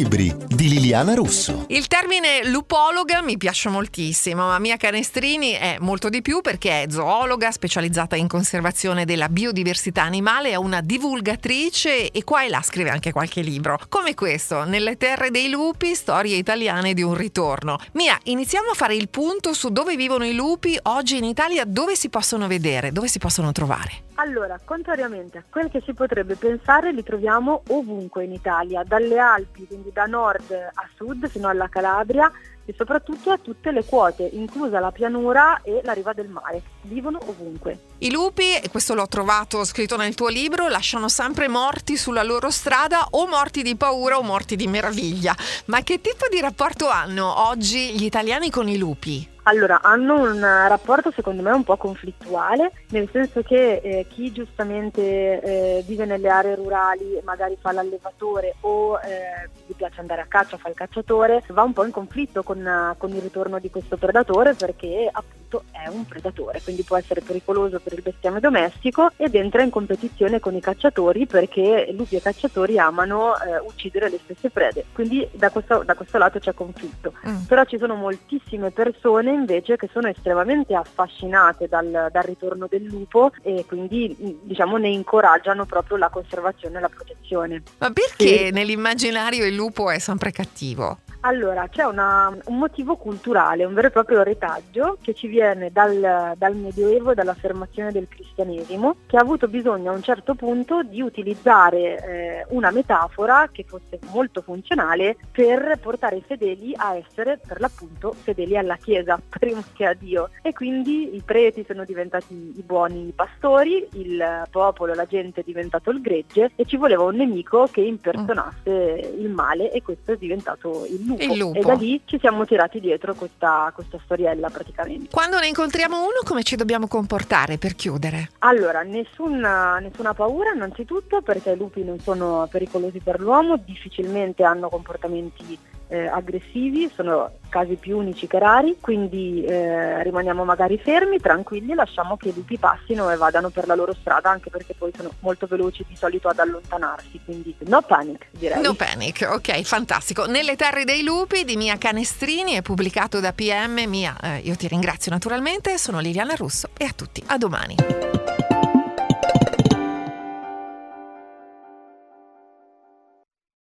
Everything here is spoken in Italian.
Libri di Liliana Russo. Il termine lupologa mi piace moltissimo, ma Mia Canestrini è molto di più perché è zoologa specializzata in conservazione della biodiversità animale, è una divulgatrice e qua e là scrive anche qualche libro, come questo, Nelle terre dei lupi, storie italiane di un ritorno. Mia, iniziamo a fare il punto su dove vivono i lupi oggi in Italia, dove si possono vedere, dove si possono trovare. Allora, contrariamente a quel che si potrebbe pensare, li troviamo ovunque in Italia, dalle Alpi, quindi da nord a sud fino alla Calabria e soprattutto a tutte le quote, inclusa la pianura e la riva del mare. Vivono ovunque. I lupi, e questo l'ho trovato scritto nel tuo libro, lasciano sempre morti sulla loro strada o morti di paura o morti di meraviglia. Ma che tipo di rapporto hanno oggi gli italiani con i lupi? Allora, hanno un rapporto secondo me un po' conflittuale, nel senso che eh, chi giustamente eh, vive nelle aree rurali, magari fa l'allevatore o eh, gli piace andare a caccia, fa il cacciatore, va un po' in conflitto con, con il ritorno di questo predatore perché appunto è un predatore, quindi può essere pericoloso per il bestiame domestico ed entra in competizione con i cacciatori perché lupi e cacciatori amano eh, uccidere le stesse prede, quindi da questo, da questo lato c'è conflitto. Mm. Però ci sono moltissime persone persone invece che sono estremamente affascinate dal, dal ritorno del lupo e quindi diciamo ne incoraggiano proprio la conservazione e la protezione. Ma perché sì. nell'immaginario il lupo è sempre cattivo? Allora, c'è una, un motivo culturale, un vero e proprio retaggio che ci viene dal, dal Medioevo e dall'affermazione del cristianesimo, che ha avuto bisogno a un certo punto di utilizzare eh, una metafora che fosse molto funzionale per portare i fedeli a essere per l'appunto fedeli alla Chiesa, prima che a Dio. E quindi i preti sono diventati i buoni pastori, il popolo, la gente è diventato il gregge e ci voleva un nemico che impersonasse il male e questo è diventato il lupo. Il lupo. E da lì ci siamo tirati dietro questa, questa storiella praticamente. Quando ne incontriamo uno come ci dobbiamo comportare per chiudere? Allora, nessuna, nessuna paura innanzitutto perché i lupi non sono pericolosi per l'uomo, difficilmente hanno comportamenti eh, aggressivi, sono casi più unici che rari, quindi eh, rimaniamo magari fermi, tranquilli, lasciamo che i lupi passino e vadano per la loro strada, anche perché poi sono molto veloci di solito ad allontanarsi, quindi no panic direi. No panic, ok, fantastico. Nelle terre dei lupi di Mia Canestrini è pubblicato da PM. Mia, eh, io ti ringrazio naturalmente, sono Liliana Russo e a tutti, a domani.